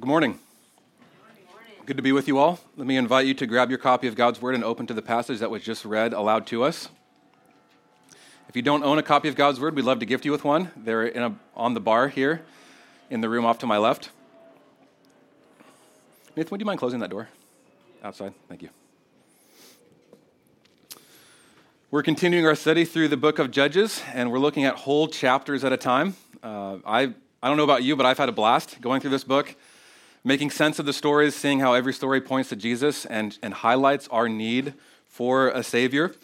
Good morning. Good to be with you all. Let me invite you to grab your copy of God's Word and open to the passage that was just read aloud to us. If you don't own a copy of God's Word, we'd love to gift you with one. They're a, on the bar here in the room off to my left. Nathan, would you mind closing that door? Outside? Thank you. We're continuing our study through the book of Judges, and we're looking at whole chapters at a time. Uh, I, I don't know about you, but I've had a blast going through this book making sense of the stories, seeing how every story points to Jesus and, and highlights our need for a Savior.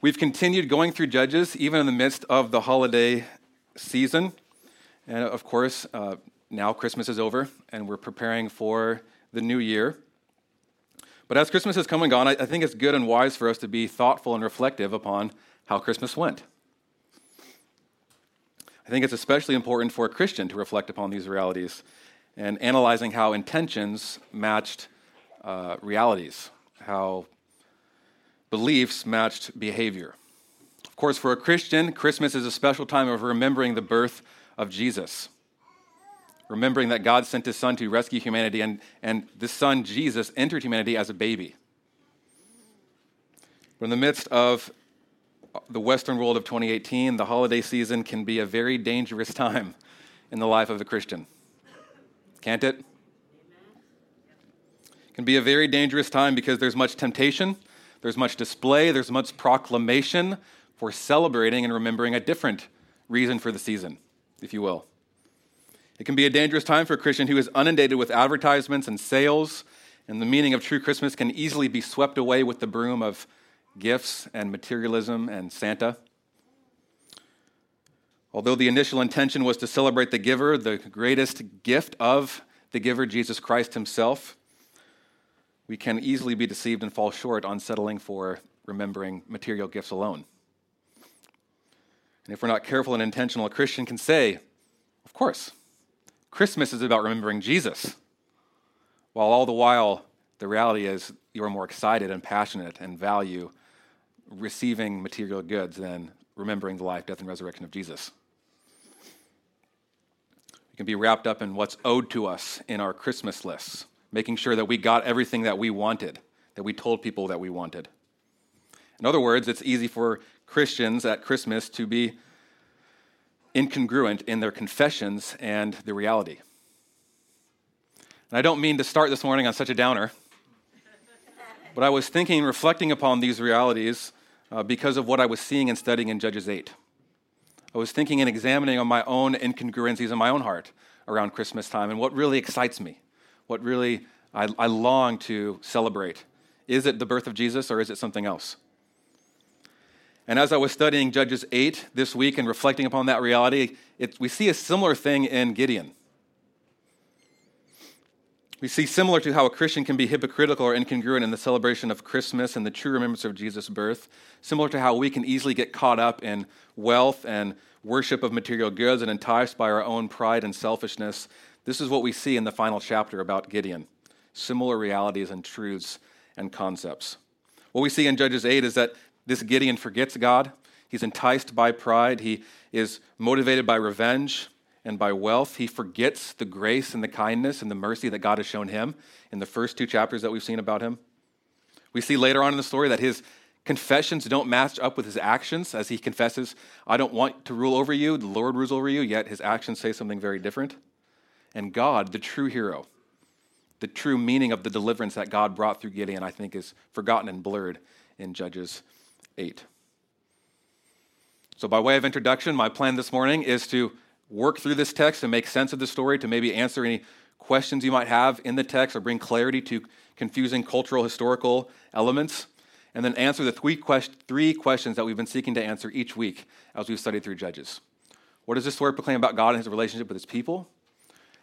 We've continued going through Judges, even in the midst of the holiday season. And of course, uh, now Christmas is over, and we're preparing for the new year. But as Christmas has come and gone, I, I think it's good and wise for us to be thoughtful and reflective upon how Christmas went. I think it's especially important for a Christian to reflect upon these realities and analyzing how intentions matched uh, realities, how beliefs matched behavior. Of course, for a Christian, Christmas is a special time of remembering the birth of Jesus, remembering that God sent his son to rescue humanity, and, and the son, Jesus, entered humanity as a baby. But in the midst of the Western world of 2018, the holiday season can be a very dangerous time in the life of a Christian. Can't it? It can be a very dangerous time because there's much temptation, there's much display, there's much proclamation for celebrating and remembering a different reason for the season, if you will. It can be a dangerous time for a Christian who is inundated with advertisements and sales, and the meaning of true Christmas can easily be swept away with the broom of gifts and materialism and Santa. Although the initial intention was to celebrate the giver, the greatest gift of the giver, Jesus Christ himself, we can easily be deceived and fall short on settling for remembering material gifts alone. And if we're not careful and intentional, a Christian can say, of course, Christmas is about remembering Jesus, while all the while the reality is you are more excited and passionate and value receiving material goods than remembering the life, death, and resurrection of Jesus. We can be wrapped up in what's owed to us in our Christmas lists, making sure that we got everything that we wanted, that we told people that we wanted. In other words, it's easy for Christians at Christmas to be incongruent in their confessions and the reality. And I don't mean to start this morning on such a downer, but I was thinking, reflecting upon these realities uh, because of what I was seeing and studying in Judges 8. I was thinking and examining on my own incongruencies in my own heart around Christmas time and what really excites me, what really I, I long to celebrate. Is it the birth of Jesus or is it something else? And as I was studying Judges 8 this week and reflecting upon that reality, it, we see a similar thing in Gideon. We see similar to how a Christian can be hypocritical or incongruent in the celebration of Christmas and the true remembrance of Jesus' birth, similar to how we can easily get caught up in wealth and worship of material goods and enticed by our own pride and selfishness. This is what we see in the final chapter about Gideon similar realities and truths and concepts. What we see in Judges 8 is that this Gideon forgets God. He's enticed by pride. He is motivated by revenge and by wealth, he forgets the grace and the kindness and the mercy that God has shown him in the first two chapters that we've seen about him. We see later on in the story that his confessions don't match up with his actions as he confesses, I don't want to rule over you, the Lord rules over you, yet his actions say something very different. And God, the true hero, the true meaning of the deliverance that God brought through Gideon, I think is forgotten and blurred in Judges 8. So, by way of introduction, my plan this morning is to work through this text and make sense of the story, to maybe answer any questions you might have in the text or bring clarity to confusing cultural, historical elements, and then answer the three, quest- three questions that we've been seeking to answer each week as we've studied through Judges. What does this story proclaim about God and his relationship with his people?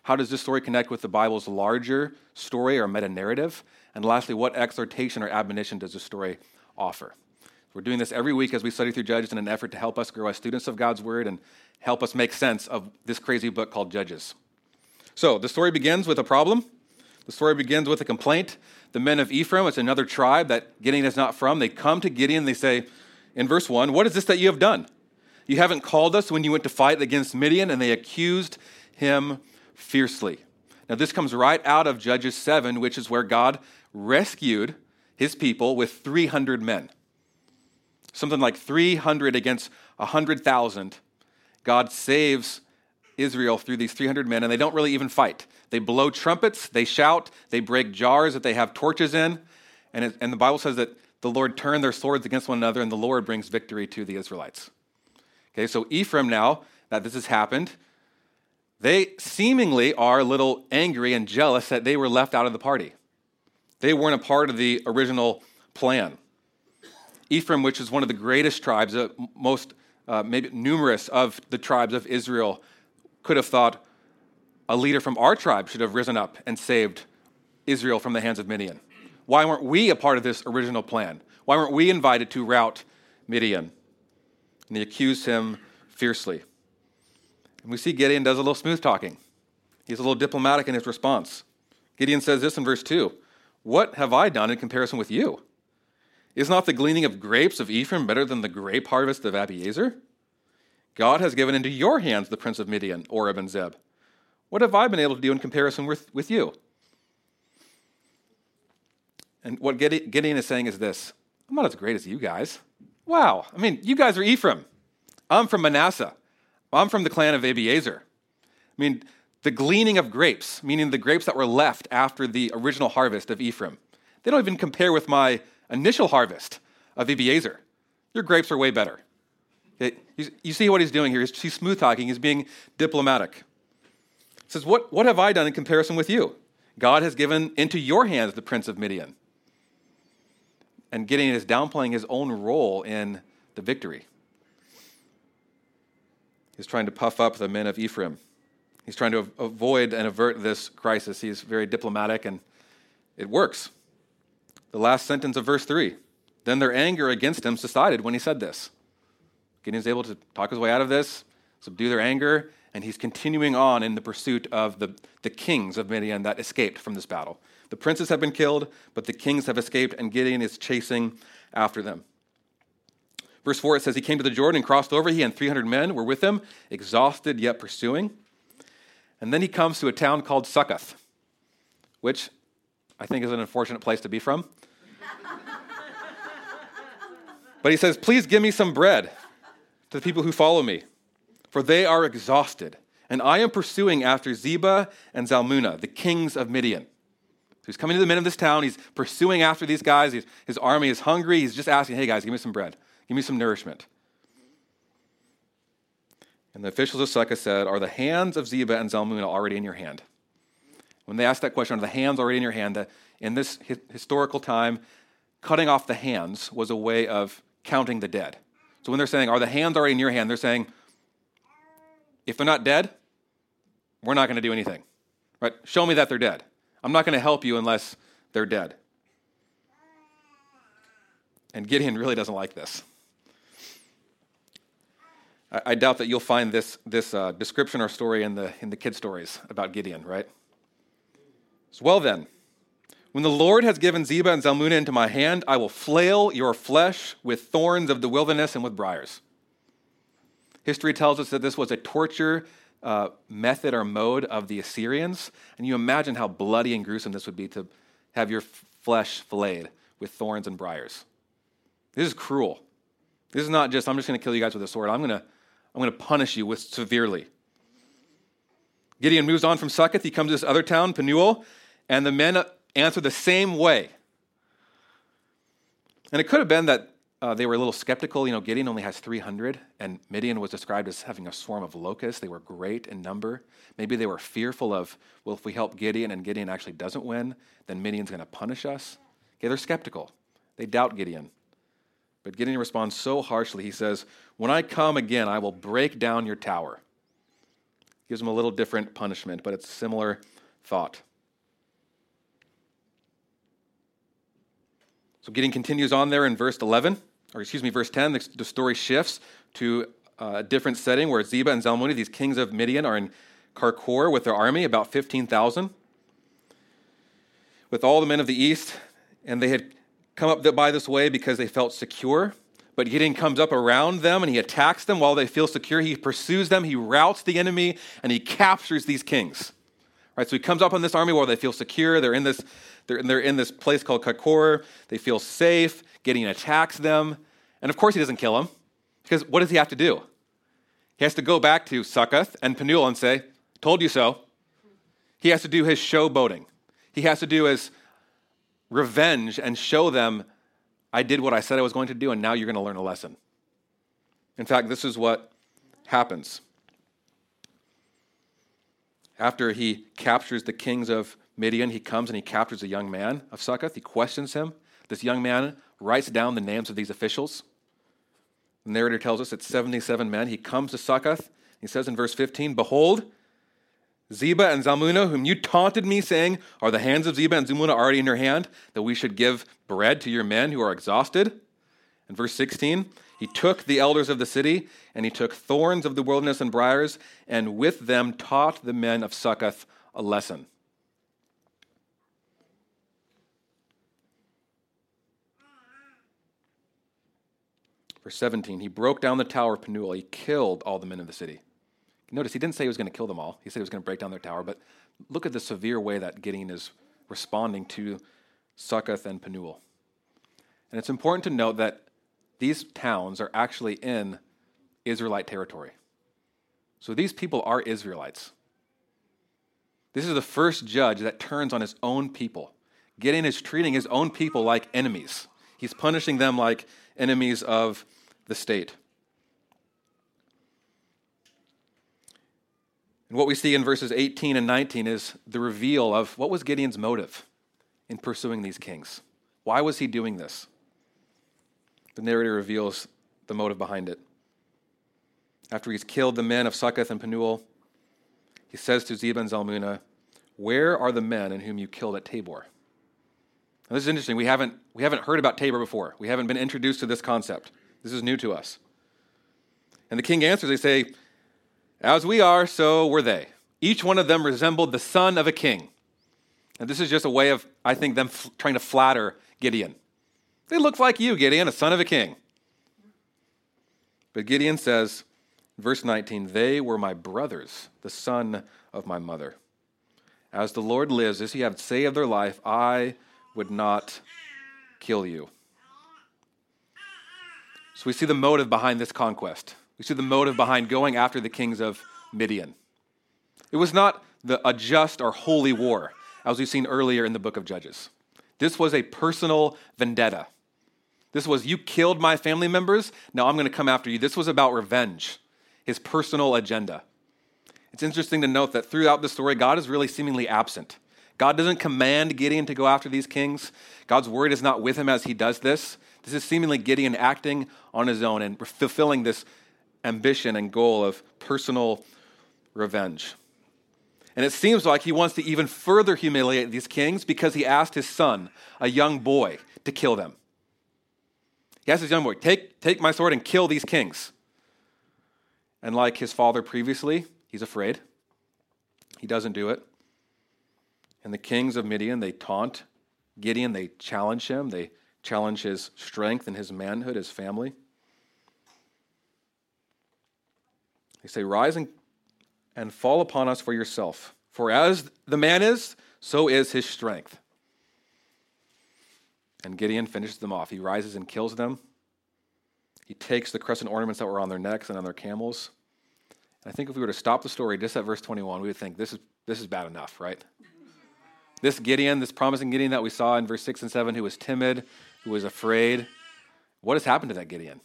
How does this story connect with the Bible's larger story or meta narrative? And lastly, what exhortation or admonition does this story offer? We're doing this every week as we study through Judges in an effort to help us grow as students of God's Word and help us make sense of this crazy book called Judges. So, the story begins with a problem. The story begins with a complaint. The men of Ephraim, it's another tribe that Gideon is not from, they come to Gideon. They say, in verse 1, What is this that you have done? You haven't called us when you went to fight against Midian, and they accused him fiercely. Now, this comes right out of Judges 7, which is where God rescued his people with 300 men. Something like 300 against 100,000. God saves Israel through these 300 men, and they don't really even fight. They blow trumpets, they shout, they break jars that they have torches in. And, it, and the Bible says that the Lord turned their swords against one another, and the Lord brings victory to the Israelites. Okay, so Ephraim now, that this has happened, they seemingly are a little angry and jealous that they were left out of the party. They weren't a part of the original plan. Ephraim, which is one of the greatest tribes, uh, most uh, maybe numerous of the tribes of Israel, could have thought a leader from our tribe should have risen up and saved Israel from the hands of Midian. Why weren't we a part of this original plan? Why weren't we invited to rout Midian? And they accuse him fiercely. And we see Gideon does a little smooth talking. He's a little diplomatic in his response. Gideon says this in verse 2 What have I done in comparison with you? Is not the gleaning of grapes of Ephraim better than the grape harvest of Abiezer? God has given into your hands the prince of Midian, Oreb and Zeb. What have I been able to do in comparison with, with you? And what Gideon is saying is this I'm not as great as you guys. Wow. I mean, you guys are Ephraim. I'm from Manasseh. I'm from the clan of Abiezer. I mean, the gleaning of grapes, meaning the grapes that were left after the original harvest of Ephraim, they don't even compare with my initial harvest of Abiezer. Your grapes are way better. Okay? You, see what he's doing here? He's, he's smooth talking, he's being diplomatic. He says, what, what have I done in comparison with you? God has given into your hands the prince of Midian. And Gideon is downplaying his own role in the victory. He's trying to puff up the men of Ephraim. He's trying to avoid and avert this crisis. He's very diplomatic, and it works. The last sentence of verse 3 Then their anger against him subsided when he said this. Gideon's able to talk his way out of this, subdue their anger, and he's continuing on in the pursuit of the, the kings of Midian that escaped from this battle. The princes have been killed, but the kings have escaped, and Gideon is chasing after them. Verse 4, it says, He came to the Jordan and crossed over. He and 300 men were with him, exhausted yet pursuing. And then he comes to a town called Succoth, which I think is an unfortunate place to be from. but he says, Please give me some bread to the people who follow me, for they are exhausted. And I am pursuing after Zebah and Zalmunna, the kings of Midian. So he's coming to the men of this town. He's pursuing after these guys. He's, his army is hungry. He's just asking, hey, guys, give me some bread. Give me some nourishment. And the officials of Succoth said, Are the hands of Zebah and Zalmunna already in your hand? When they asked that question, Are the hands already in your hand? That in this historical time, cutting off the hands was a way of counting the dead. So when they're saying, Are the hands already in your hand? they're saying, If they're not dead, we're not going to do anything. Right? Show me that they're dead. I'm not going to help you unless they're dead. And Gideon really doesn't like this. I, I doubt that you'll find this, this uh, description or story in the, in the kid stories about Gideon, right? Well then, when the Lord has given Zebah and Zalmunna into my hand, I will flail your flesh with thorns of the wilderness and with briars. History tells us that this was a torture uh, method or mode of the Assyrians. And you imagine how bloody and gruesome this would be to have your f- flesh filleted with thorns and briars. This is cruel. This is not just, I'm just going to kill you guys with a sword. I'm going to I'm going to punish you with severely. Gideon moves on from Succoth. He comes to this other town, Penuel, and the men answer the same way. And it could have been that uh, they were a little skeptical. You know, Gideon only has 300, and Midian was described as having a swarm of locusts. They were great in number. Maybe they were fearful of, well, if we help Gideon and Gideon actually doesn't win, then Midian's going to punish us. Okay, they're skeptical. They doubt Gideon. But Gideon responds so harshly. He says, When I come again, I will break down your tower. Gives him a little different punishment, but it's a similar thought. So Gideon continues on there in verse 11, or excuse me, verse 10. The, the story shifts to uh, a different setting where Zebah and Zalmunna, these kings of Midian, are in Karkor with their army, about 15,000, with all the men of the east, and they had come up by this way because they felt secure. But Gideon comes up around them and he attacks them while they feel secure. He pursues them, he routs the enemy, and he captures these kings. Right, so he comes up on this army where they feel secure. They're in this, they're, they're in this place called Karkor. They feel safe. Gideon attacks them. And of course, he doesn't kill them because what does he have to do? He has to go back to Succoth and Penuel and say, Told you so. He has to do his showboating. He has to do his revenge and show them, I did what I said I was going to do, and now you're going to learn a lesson. In fact, this is what happens. After he captures the kings of Midian, he comes and he captures a young man of Succoth. He questions him. This young man writes down the names of these officials. The narrator tells us it's 77 men. He comes to Succoth. He says in verse 15, Behold, Zebah and Zalmunna, whom you taunted me, saying, Are the hands of Zebah and Zalmunna already in your hand, that we should give bread to your men who are exhausted? In verse 16, he took the elders of the city, and he took thorns of the wilderness and briars, and with them taught the men of Succoth a lesson. Verse 17, he broke down the tower of Penuel. He killed all the men of the city. Notice he didn't say he was going to kill them all. He said he was going to break down their tower. But look at the severe way that Gideon is responding to Succoth and Penuel. And it's important to note that these towns are actually in Israelite territory. So these people are Israelites. This is the first judge that turns on his own people. Gideon is treating his own people like enemies. He's punishing them like enemies of the state. And what we see in verses 18 and 19 is the reveal of what was Gideon's motive in pursuing these kings. Why was he doing this? The narrator reveals the motive behind it. After he's killed the men of Succoth and Penuel, he says to Zebah and Zalmunna, Where are the men in whom you killed at Tabor? Now, this is interesting. We haven't, we haven't heard about Tabor before. We haven't been introduced to this concept. This is new to us. And the king answers, they say, As we are, so were they. Each one of them resembled the son of a king. And this is just a way of, I think, them f- trying to flatter Gideon. They look like you, Gideon, a son of a king. But Gideon says, verse 19, They were my brothers, the son of my mother. As the Lord lives, as he had saved their life, I would not kill you. So we see the motive behind this conquest. We see the motive behind going after the kings of Midian. It was not the, a just or holy war, as we've seen earlier in the book of Judges. This was a personal vendetta. This was, you killed my family members, now I'm going to come after you. This was about revenge, his personal agenda. It's interesting to note that throughout the story, God is really seemingly absent. God doesn't command Gideon to go after these kings. God's word is not with him as he does this. This is seemingly Gideon acting on his own and fulfilling this ambition and goal of personal revenge. And it seems like he wants to even further humiliate these kings because he asked his son, a young boy, to kill them. He asked his young boy, take, take my sword and kill these kings. And like his father previously, he's afraid. He doesn't do it. And the kings of Midian, they taunt Gideon, they challenge him, they challenge his strength and his manhood, his family. They say, Rise and, and fall upon us for yourself. For as the man is, so is his strength. And Gideon finishes them off. He rises and kills them. He takes the crescent ornaments that were on their necks and on their camels. And I think if we were to stop the story just at verse 21, we would think this is, this is bad enough, right? This Gideon, this promising Gideon that we saw in verse 6 and 7, who was timid, who was afraid, what has happened to that Gideon?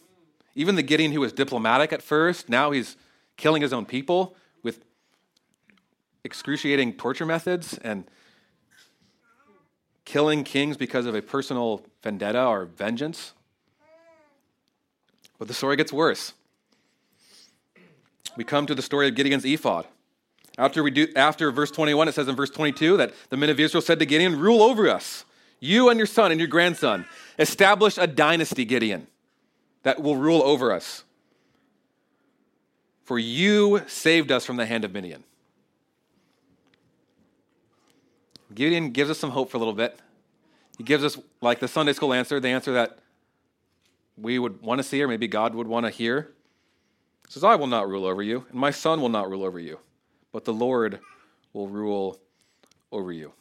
Even the Gideon who was diplomatic at first, now he's killing his own people with excruciating torture methods and killing kings because of a personal vendetta or vengeance. But the story gets worse. We come to the story of Gideon's ephod. After, we do, after verse 21, it says in verse 22 that the men of Israel said to Gideon, Rule over us, you and your son and your grandson. Establish a dynasty, Gideon, that will rule over us. For you saved us from the hand of Midian. Gideon gives us some hope for a little bit. He gives us, like the Sunday school answer, the answer that we would want to see, or maybe God would want to hear. He says, I will not rule over you, and my son will not rule over you, but the Lord will rule over you.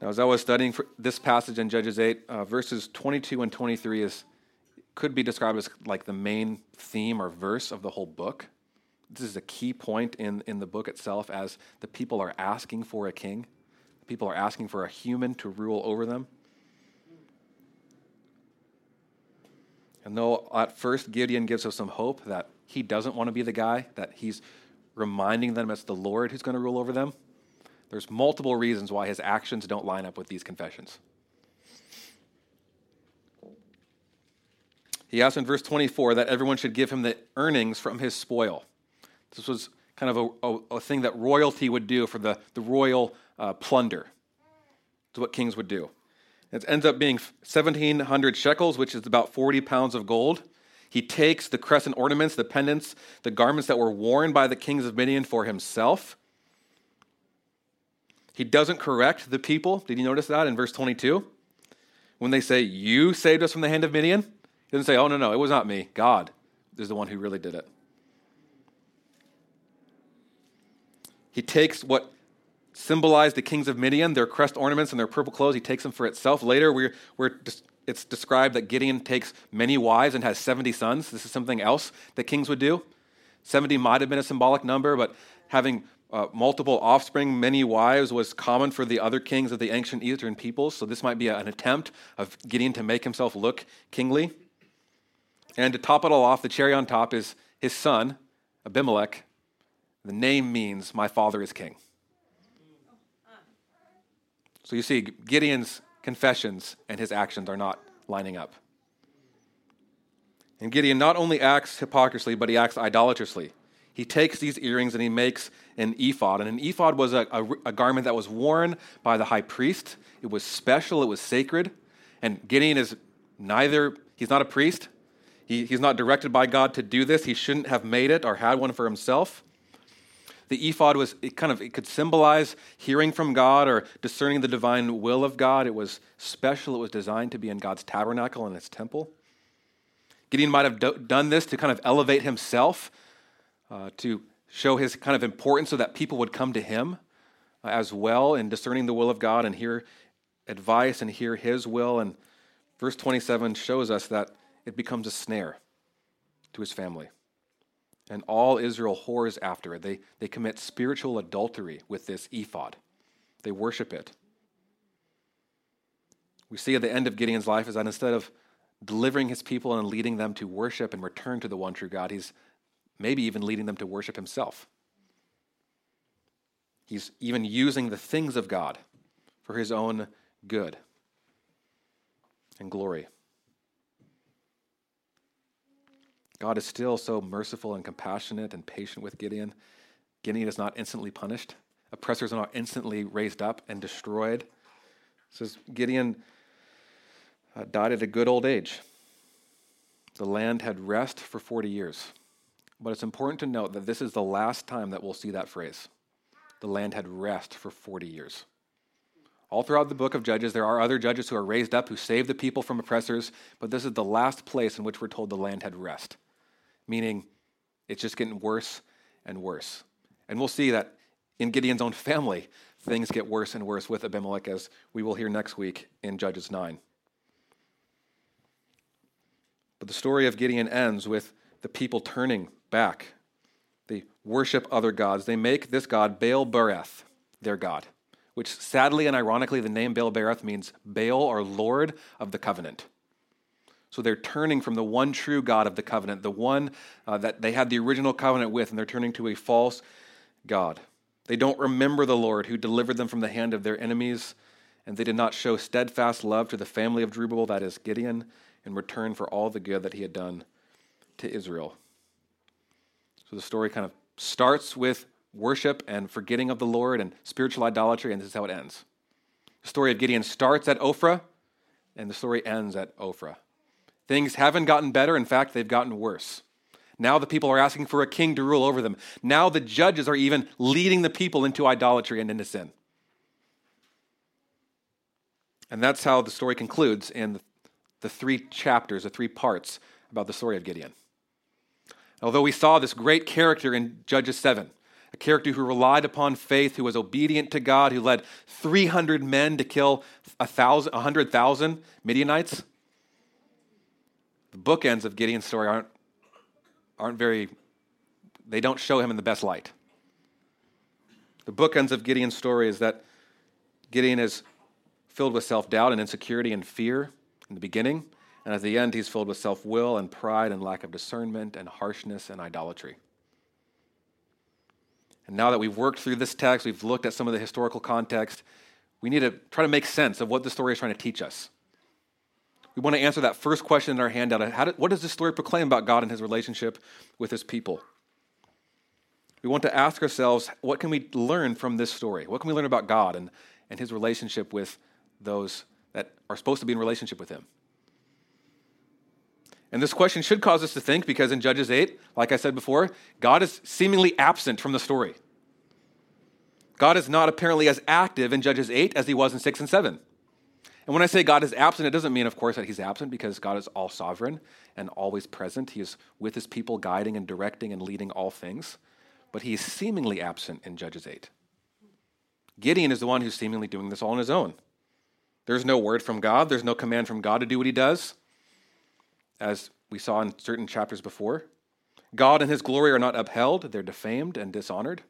Now, as I was studying this passage in Judges 8, uh, verses 22 and 23 is, could be described as like the main theme or verse of the whole book. This is a key point in, in the book itself as the people are asking for a king. People are asking for a human to rule over them. And though at first Gideon gives us some hope that he doesn't want to be the guy, that he's reminding them it's the Lord who's going to rule over them, there's multiple reasons why his actions don't line up with these confessions. He asks in verse 24 that everyone should give him the earnings from his spoil. This was kind of a, a, a thing that royalty would do for the, the royal uh, plunder. It's what kings would do. It ends up being 1,700 shekels, which is about 40 pounds of gold. He takes the crescent ornaments, the pendants, the garments that were worn by the kings of Midian for himself. He doesn't correct the people. Did you notice that in verse 22? When they say, You saved us from the hand of Midian, he doesn't say, Oh, no, no, it was not me. God is the one who really did it. He takes what symbolized the kings of Midian, their crest ornaments and their purple clothes, he takes them for itself. Later, we're, we're, it's described that Gideon takes many wives and has 70 sons. This is something else that kings would do. 70 might have been a symbolic number, but having uh, multiple offspring, many wives, was common for the other kings of the ancient Eastern peoples. So this might be an attempt of Gideon to make himself look kingly. And to top it all off, the cherry on top is his son, Abimelech. The name means, My father is king. So you see, Gideon's confessions and his actions are not lining up. And Gideon not only acts hypocritically, but he acts idolatrously he takes these earrings and he makes an ephod. And an ephod was a, a, a, garment that was worn by the high priest. It was special, it was sacred. And Gideon is neither, he's not a priest. He, he's not directed by God to do this. He shouldn't have made it or had one for himself. The ephod was, it kind of, it could symbolize hearing from God or discerning the divine will of God. It was special. It was designed to be in God's tabernacle and his temple. Gideon might have do, done this to kind of elevate himself uh, to show his kind of importance so that people would come to him uh, as well in discerning the will of God and hear advice and hear his will. And verse 27 shows us that it becomes a snare to his family. And all Israel whores after it. They, they commit spiritual adultery with this ephod, they worship it. We see at the end of Gideon's life is that instead of delivering his people and leading them to worship and return to the one true God, he's maybe even leading them to worship himself. He's even using the things of God for his own good and glory. God is still so merciful and compassionate and patient with Gideon. Gideon is not instantly punished. Oppressors are not instantly raised up and destroyed. It says Gideon uh, died at a good old age. The land had rest for 40 years. But it's important to note that this is the last time that we'll see that phrase. The land had rest for 40 years. All throughout the book of Judges, there are other judges who are raised up who save the people from oppressors, but this is the last place in which we're told the land had rest, meaning it's just getting worse and worse. And we'll see that in Gideon's own family, things get worse and worse with Abimelech, as we will hear next week in Judges 9. But the story of Gideon ends with the people turning back. They worship other gods. They make this god Baal Berith their god, which sadly and ironically, the name Baal Berith means Baal or Lord of the covenant. So they're turning from the one true God of the covenant, the one uh, that they had the original covenant with, and they're turning to a false God. They don't remember the Lord who delivered them from the hand of their enemies, and they did not show steadfast love to the family of Jerubbaal, that is Gideon, in return for all the good that he had done to Israel. So the story kind of starts with worship and forgetting of the Lord and spiritual idolatry, and this is how it ends. The story of Gideon starts at Ophrah, and the story ends at Ophrah. Things haven't gotten better. In fact, they've gotten worse. Now the people are asking for a king to rule over them. Now the judges are even leading the people into idolatry and into sin. And that's how the story concludes in the three chapters, the three parts about the story of Gideon. Although we saw this great character in Judges 7, a character who relied upon faith, who was obedient to God, who led 300 men to kill a 100,000 Midianites. The bookends of Gideon's story aren't, aren't very, they don't show him in the best light. The bookends of Gideon's story is that Gideon is filled with self doubt and insecurity and fear in the beginning, and at the end, he's filled with self will and pride and lack of discernment and harshness and idolatry. And now that we've worked through this text, we've looked at some of the historical context, we need to try to make sense of what the story is trying to teach us. We want to answer that first question in our handout how what does this story proclaim about God and his relationship with his people? We want to ask ourselves what can we learn from this story? What can we learn about God and, and his relationship with those that are supposed to be in relationship with him? And this question should cause us to think because in Judges 8, like I said before, God is seemingly absent from the story. God is not apparently as active in Judges 8 as he was in 6 and 7. And when I say God is absent, it doesn't mean, of course, that he's absent because God is all sovereign and always present. He is with his people, guiding and directing and leading all things. But he is seemingly absent in Judges 8. Gideon is the one who's seemingly doing this all on his own. There's no word from God, there's no command from God to do what he does as we saw in certain chapters before. God and his glory are not upheld, they're defamed and dishonored.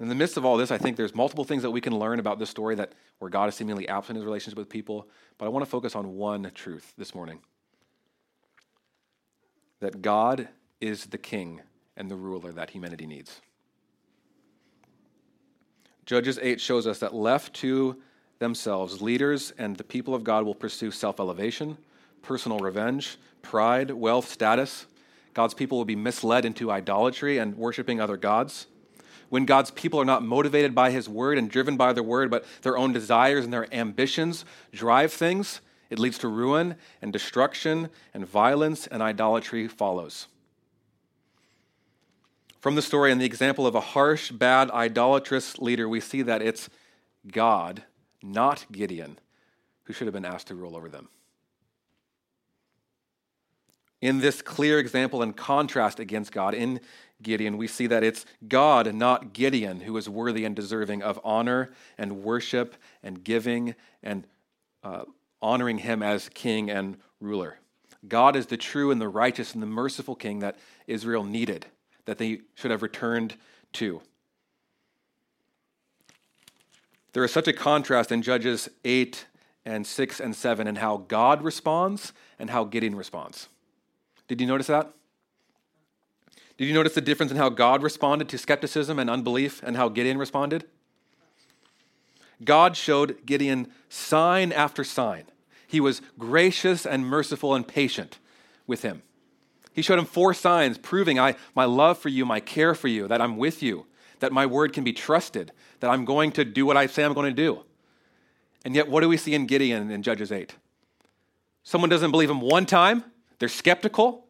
In the midst of all this, I think there's multiple things that we can learn about this story that where God is seemingly absent in his relationship with people, but I want to focus on one truth this morning. That God is the king and the ruler that humanity needs. Judges 8 shows us that left to themselves, leaders and the people of God will pursue self elevation, personal revenge, pride, wealth, status. God's people will be misled into idolatry and worshiping other gods. When God's people are not motivated by his word and driven by their word, but their own desires and their ambitions drive things, it leads to ruin and destruction, and violence and idolatry follows. From the story and the example of a harsh, bad, idolatrous leader, we see that it's God, not Gideon, who should have been asked to rule over them. In this clear example and contrast against God in Gideon, we see that it's God, not Gideon, who is worthy and deserving of honor and worship and giving and uh, honoring him as king and ruler. God is the true and the righteous and the merciful king that Israel needed, that they should have returned to. There is such a contrast in Judges 8 and 6 and 7 in how God responds and how Gideon responds. Did you notice that? Did you notice the difference in how God responded to skepticism and unbelief and how Gideon responded? God showed Gideon sign after sign. He was gracious and merciful and patient with him. He showed him four signs proving I, my love for you, my care for you, that I'm with you, that my word can be trusted, that I'm going to do what I say I'm going to do. And yet, what do we see in Gideon in Judges 8? Someone doesn't believe him one time, they're skeptical.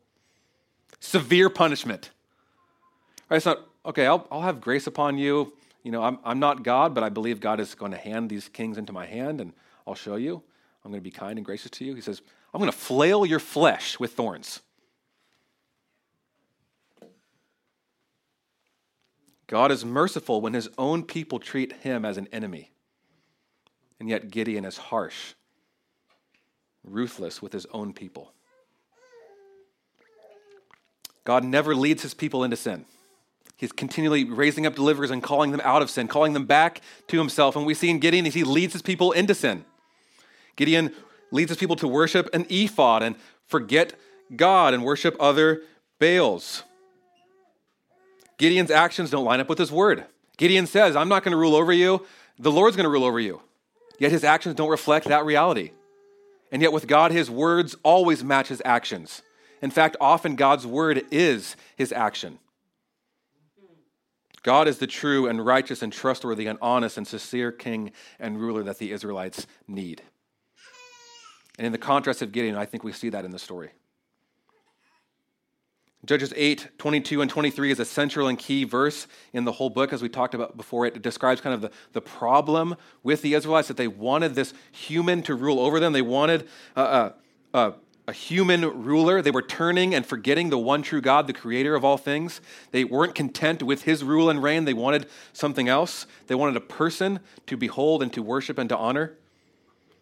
Severe punishment. Right? It's not, okay, I'll, I'll have grace upon you. You know, I'm, I'm not God, but I believe God is going to hand these kings into my hand, and I'll show you. I'm going to be kind and gracious to you. He says, I'm going to flail your flesh with thorns. God is merciful when his own people treat him as an enemy. And yet Gideon is harsh, ruthless with his own people. God never leads his people into sin. He's continually raising up deliverers and calling them out of sin, calling them back to himself. And we see in Gideon, he leads his people into sin. Gideon leads his people to worship an ephod and forget God and worship other Baals. Gideon's actions don't line up with his word. Gideon says, I'm not going to rule over you, the Lord's going to rule over you. Yet his actions don't reflect that reality. And yet, with God, his words always match his actions. In fact, often God's word is his action. God is the true and righteous and trustworthy and honest and sincere king and ruler that the Israelites need. And in the contrast of Gideon, I think we see that in the story. Judges 8, 22 and 23 is a central and key verse in the whole book, as we talked about before. It describes kind of the, the problem with the Israelites that they wanted this human to rule over them. They wanted uh, uh, uh, a human ruler. They were turning and forgetting the one true God, the creator of all things. They weren't content with his rule and reign. They wanted something else. They wanted a person to behold and to worship and to honor.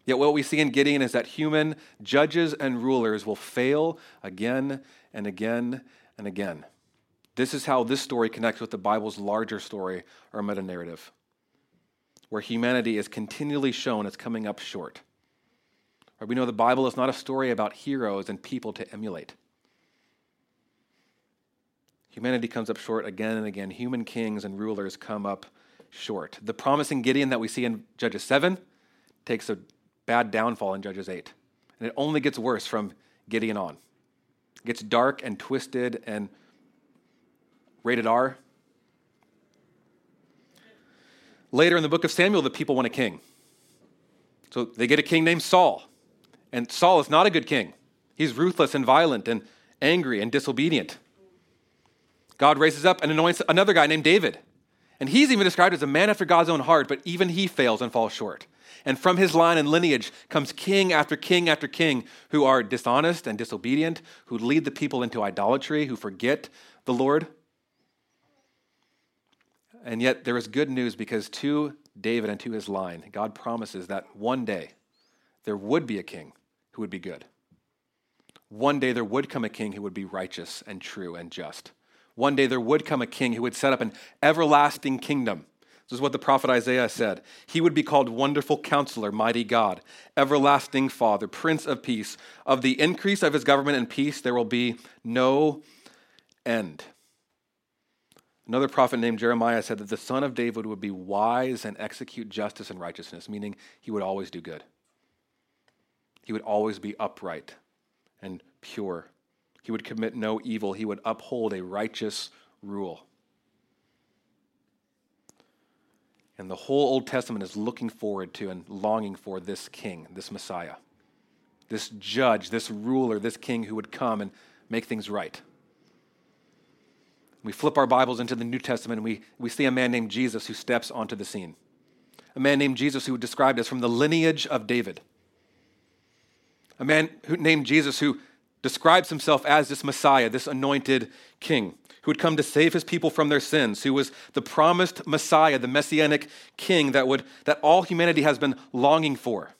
Yet what we see in Gideon is that human judges and rulers will fail again and again and again. This is how this story connects with the Bible's larger story or meta narrative, where humanity is continually shown as coming up short. We know the Bible is not a story about heroes and people to emulate. Humanity comes up short again and again. Human kings and rulers come up short. The promising Gideon that we see in Judges 7 takes a bad downfall in Judges 8. And it only gets worse from Gideon on. It gets dark and twisted and rated R. Later in the book of Samuel, the people want a king. So they get a king named Saul. And Saul is not a good king. He's ruthless and violent and angry and disobedient. God raises up and anoints another guy named David. And he's even described as a man after God's own heart, but even he fails and falls short. And from his line and lineage comes king after king after king who are dishonest and disobedient, who lead the people into idolatry, who forget the Lord. And yet there is good news because to David and to his line, God promises that one day there would be a king who would be good. One day there would come a king who would be righteous and true and just. One day there would come a king who would set up an everlasting kingdom this is what the prophet Isaiah said. He would be called Wonderful Counselor, Mighty God, Everlasting Father, Prince of Peace. Of the increase of his government and peace, there will be no end. Another prophet named Jeremiah said that the son of David would be wise and execute justice and righteousness, meaning he would always do good. He would always be upright and pure. He would commit no evil. He would uphold a righteous rule. And the whole Old Testament is looking forward to and longing for this king, this Messiah, this judge, this ruler, this king who would come and make things right. We flip our Bibles into the New Testament and we, we see a man named Jesus who steps onto the scene. A man named Jesus who described as from the lineage of David. A man who, named Jesus who describes himself as this Messiah, this anointed king who would come to save his people from their sins, who was the promised Messiah, the messianic king that, would, that all humanity has been longing for.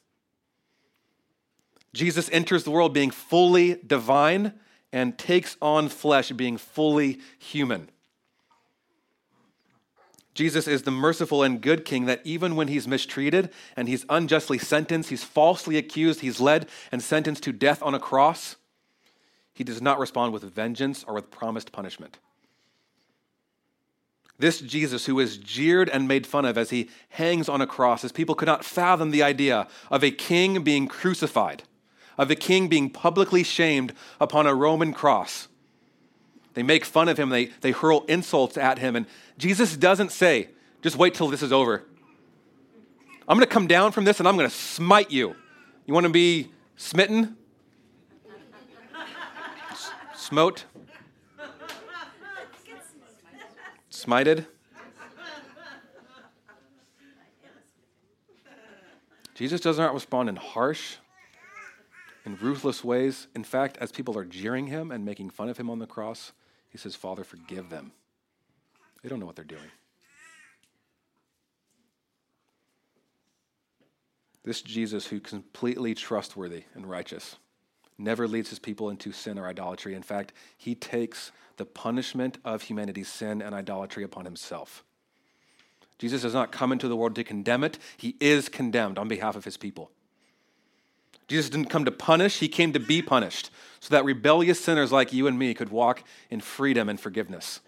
Jesus enters the world being fully divine and takes on flesh being fully human. Jesus is the merciful and good king that even when he's mistreated and he's unjustly sentenced, he's falsely accused, he's led and sentenced to death on a cross, he does not respond with vengeance or with promised punishment. This Jesus, who is jeered and made fun of as he hangs on a cross, as people could not fathom the idea of a king being crucified, of a king being publicly shamed upon a Roman cross. They make fun of him, they, they hurl insults at him, and Jesus doesn't say, just wait till this is over. I'm going to come down from this and I'm going to smite you. You want to be smitten? Smote? Smited? Jesus does not respond in harsh and ruthless ways. In fact, as people are jeering him and making fun of him on the cross, he says, Father, forgive them. They don't know what they're doing. This Jesus, who completely trustworthy and righteous, never leads his people into sin or idolatry. In fact, he takes the punishment of humanity's sin and idolatry upon himself. Jesus does not come into the world to condemn it, he is condemned on behalf of his people. Jesus didn't come to punish, he came to be punished so that rebellious sinners like you and me could walk in freedom and forgiveness.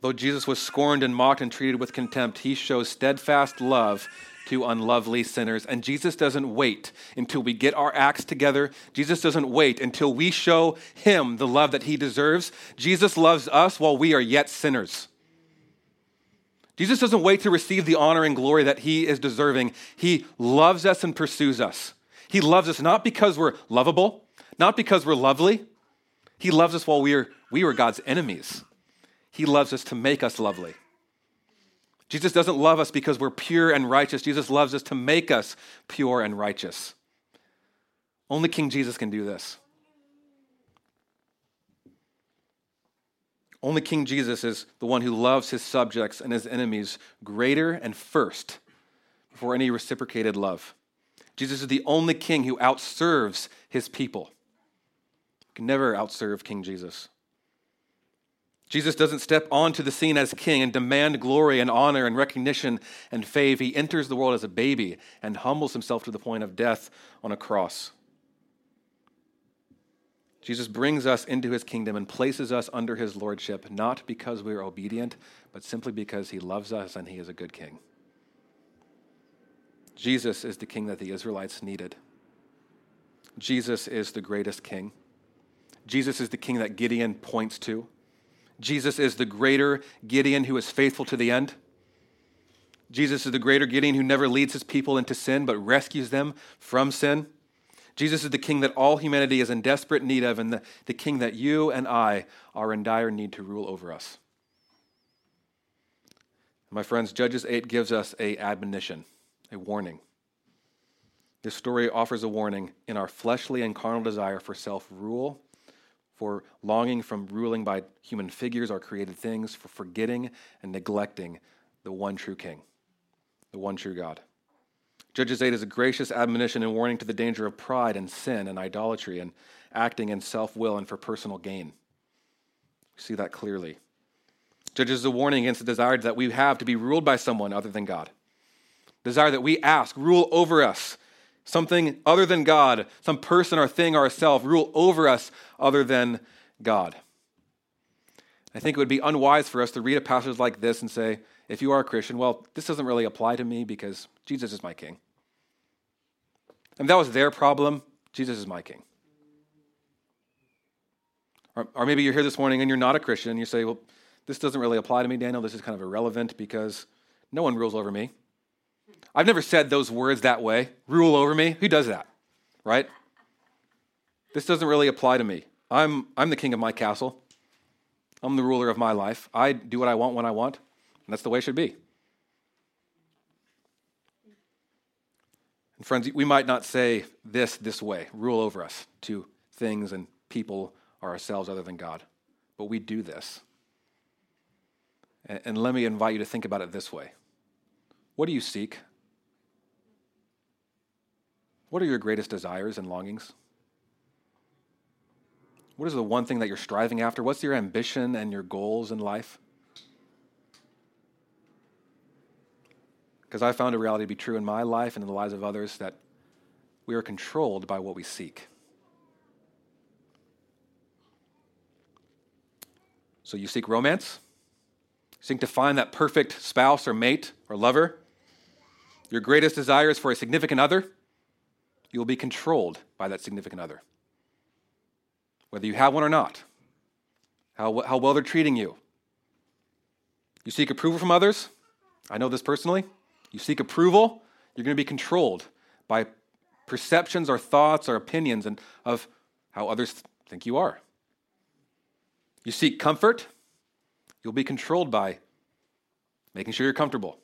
Though Jesus was scorned and mocked and treated with contempt, he shows steadfast love to unlovely sinners. And Jesus doesn't wait until we get our acts together. Jesus doesn't wait until we show him the love that he deserves. Jesus loves us while we are yet sinners. Jesus doesn't wait to receive the honor and glory that he is deserving. He loves us and pursues us. He loves us not because we're lovable, not because we're lovely. He loves us while we are, we were God's enemies. He loves us to make us lovely. Jesus doesn't love us because we're pure and righteous. Jesus loves us to make us pure and righteous. Only King Jesus can do this. Only King Jesus is the one who loves his subjects and his enemies greater and first before any reciprocated love. Jesus is the only king who outserves his people. You can never outserve King Jesus. Jesus doesn't step onto the scene as king and demand glory and honor and recognition and fame. He enters the world as a baby and humbles himself to the point of death on a cross. Jesus brings us into his kingdom and places us under his lordship, not because we are obedient, but simply because he loves us and he is a good king. Jesus is the king that the Israelites needed. Jesus is the greatest king. Jesus is the king that Gideon points to. Jesus is the greater Gideon who is faithful to the end. Jesus is the greater Gideon who never leads his people into sin, but rescues them from sin. Jesus is the king that all humanity is in desperate need of, and the, the king that you and I are in dire need to rule over us. My friends, Judges 8 gives us a admonition, a warning. This story offers a warning in our fleshly and carnal desire for self rule, for longing from ruling by human figures or created things, for forgetting and neglecting the one true King, the one true God. Judges 8 is a gracious admonition and warning to the danger of pride and sin and idolatry and acting in self will and for personal gain. We see that clearly. Judges is a warning against the desire that we have to be ruled by someone other than God. Desire that we ask, rule over us, something other than God, some person or thing or ourselves, rule over us other than God. I think it would be unwise for us to read a passage like this and say, if you are a Christian, well, this doesn't really apply to me because Jesus is my king. And that was their problem. Jesus is my king. Or, or maybe you're here this morning and you're not a Christian. And you say, well, this doesn't really apply to me, Daniel. This is kind of irrelevant because no one rules over me. I've never said those words that way. Rule over me. Who does that? Right? This doesn't really apply to me. I'm, I'm the king of my castle. I'm the ruler of my life. I do what I want when I want, and that's the way it should be. And friends, we might not say this this way rule over us to things and people or ourselves other than God, but we do this. And, and let me invite you to think about it this way What do you seek? What are your greatest desires and longings? What is the one thing that you're striving after? What's your ambition and your goals in life? Because I found a reality to be true in my life and in the lives of others that we are controlled by what we seek. So you seek romance? You seek to find that perfect spouse or mate or lover? Your greatest desire is for a significant other? You will be controlled by that significant other. Whether you have one or not, how, how well they're treating you. You seek approval from others? I know this personally. You seek approval, you're going to be controlled by perceptions or thoughts or opinions and of how others think you are. You seek comfort, you'll be controlled by making sure you're comfortable.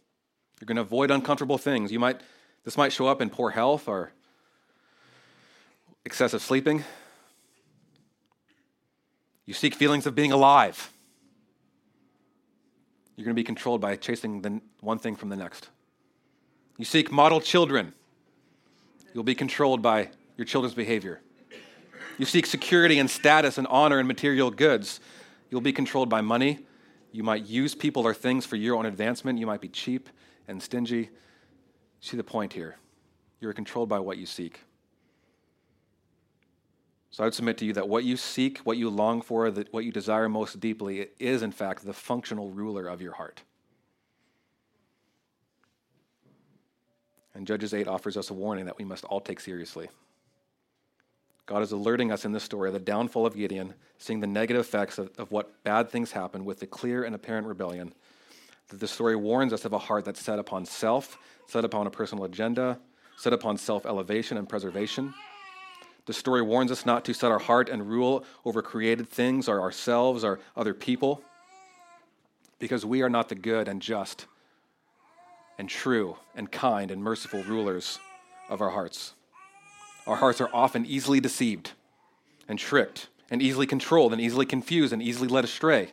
You're going to avoid uncomfortable things. You might this might show up in poor health or excessive sleeping. You seek feelings of being alive. You're going to be controlled by chasing the one thing from the next. You seek model children. You'll be controlled by your children's behavior. You seek security and status and honor and material goods. You'll be controlled by money. You might use people or things for your own advancement. You might be cheap and stingy. See the point here. You're controlled by what you seek. So I would submit to you that what you seek, what you long for, that what you desire most deeply is, in fact, the functional ruler of your heart. And Judges 8 offers us a warning that we must all take seriously. God is alerting us in this story of the downfall of Gideon, seeing the negative effects of, of what bad things happen with the clear and apparent rebellion. That the story warns us of a heart that's set upon self, set upon a personal agenda, set upon self elevation and preservation. The story warns us not to set our heart and rule over created things or ourselves or other people, because we are not the good and just and true and kind and merciful rulers of our hearts. Our hearts are often easily deceived and tricked and easily controlled and easily confused and easily led astray.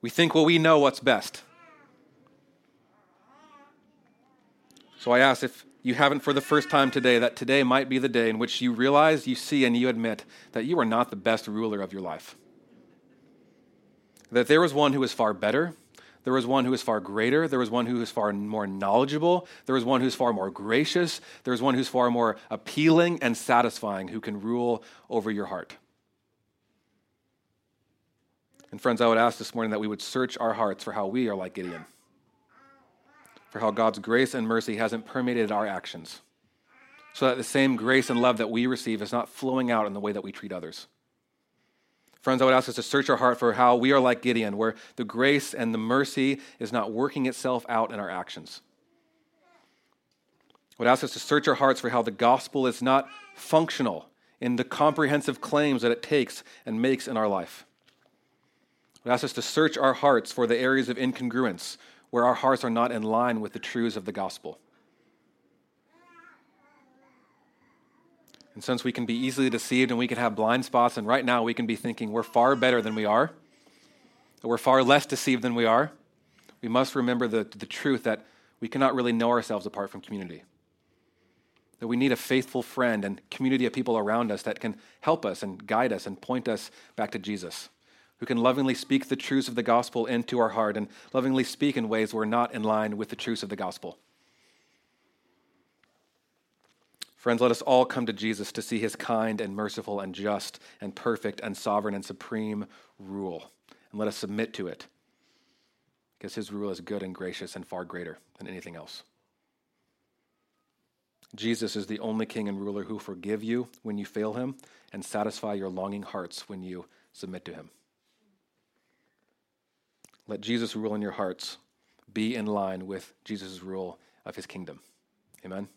We think, well, we know what's best. So I ask if you haven't for the first time today, that today might be the day in which you realize, you see, and you admit that you are not the best ruler of your life. That there was one who was far better, there was one who is far greater. There was one who is far more knowledgeable. There is one who's far more gracious. There is one who's far more appealing and satisfying who can rule over your heart. And friends, I would ask this morning that we would search our hearts for how we are like Gideon, for how God's grace and mercy hasn't permeated our actions, so that the same grace and love that we receive is not flowing out in the way that we treat others. Friends, I would ask us to search our heart for how we are like Gideon, where the grace and the mercy is not working itself out in our actions. I would ask us to search our hearts for how the gospel is not functional in the comprehensive claims that it takes and makes in our life. I would ask us to search our hearts for the areas of incongruence where our hearts are not in line with the truths of the gospel. And since we can be easily deceived and we can have blind spots, and right now we can be thinking we're far better than we are, or we're far less deceived than we are, we must remember the, the truth that we cannot really know ourselves apart from community. That we need a faithful friend and community of people around us that can help us and guide us and point us back to Jesus, who can lovingly speak the truths of the gospel into our heart and lovingly speak in ways we're not in line with the truths of the gospel. Friends, let us all come to Jesus to see his kind and merciful and just and perfect and sovereign and supreme rule. And let us submit to it because his rule is good and gracious and far greater than anything else. Jesus is the only king and ruler who forgive you when you fail him and satisfy your longing hearts when you submit to him. Let Jesus rule in your hearts be in line with Jesus' rule of his kingdom. Amen.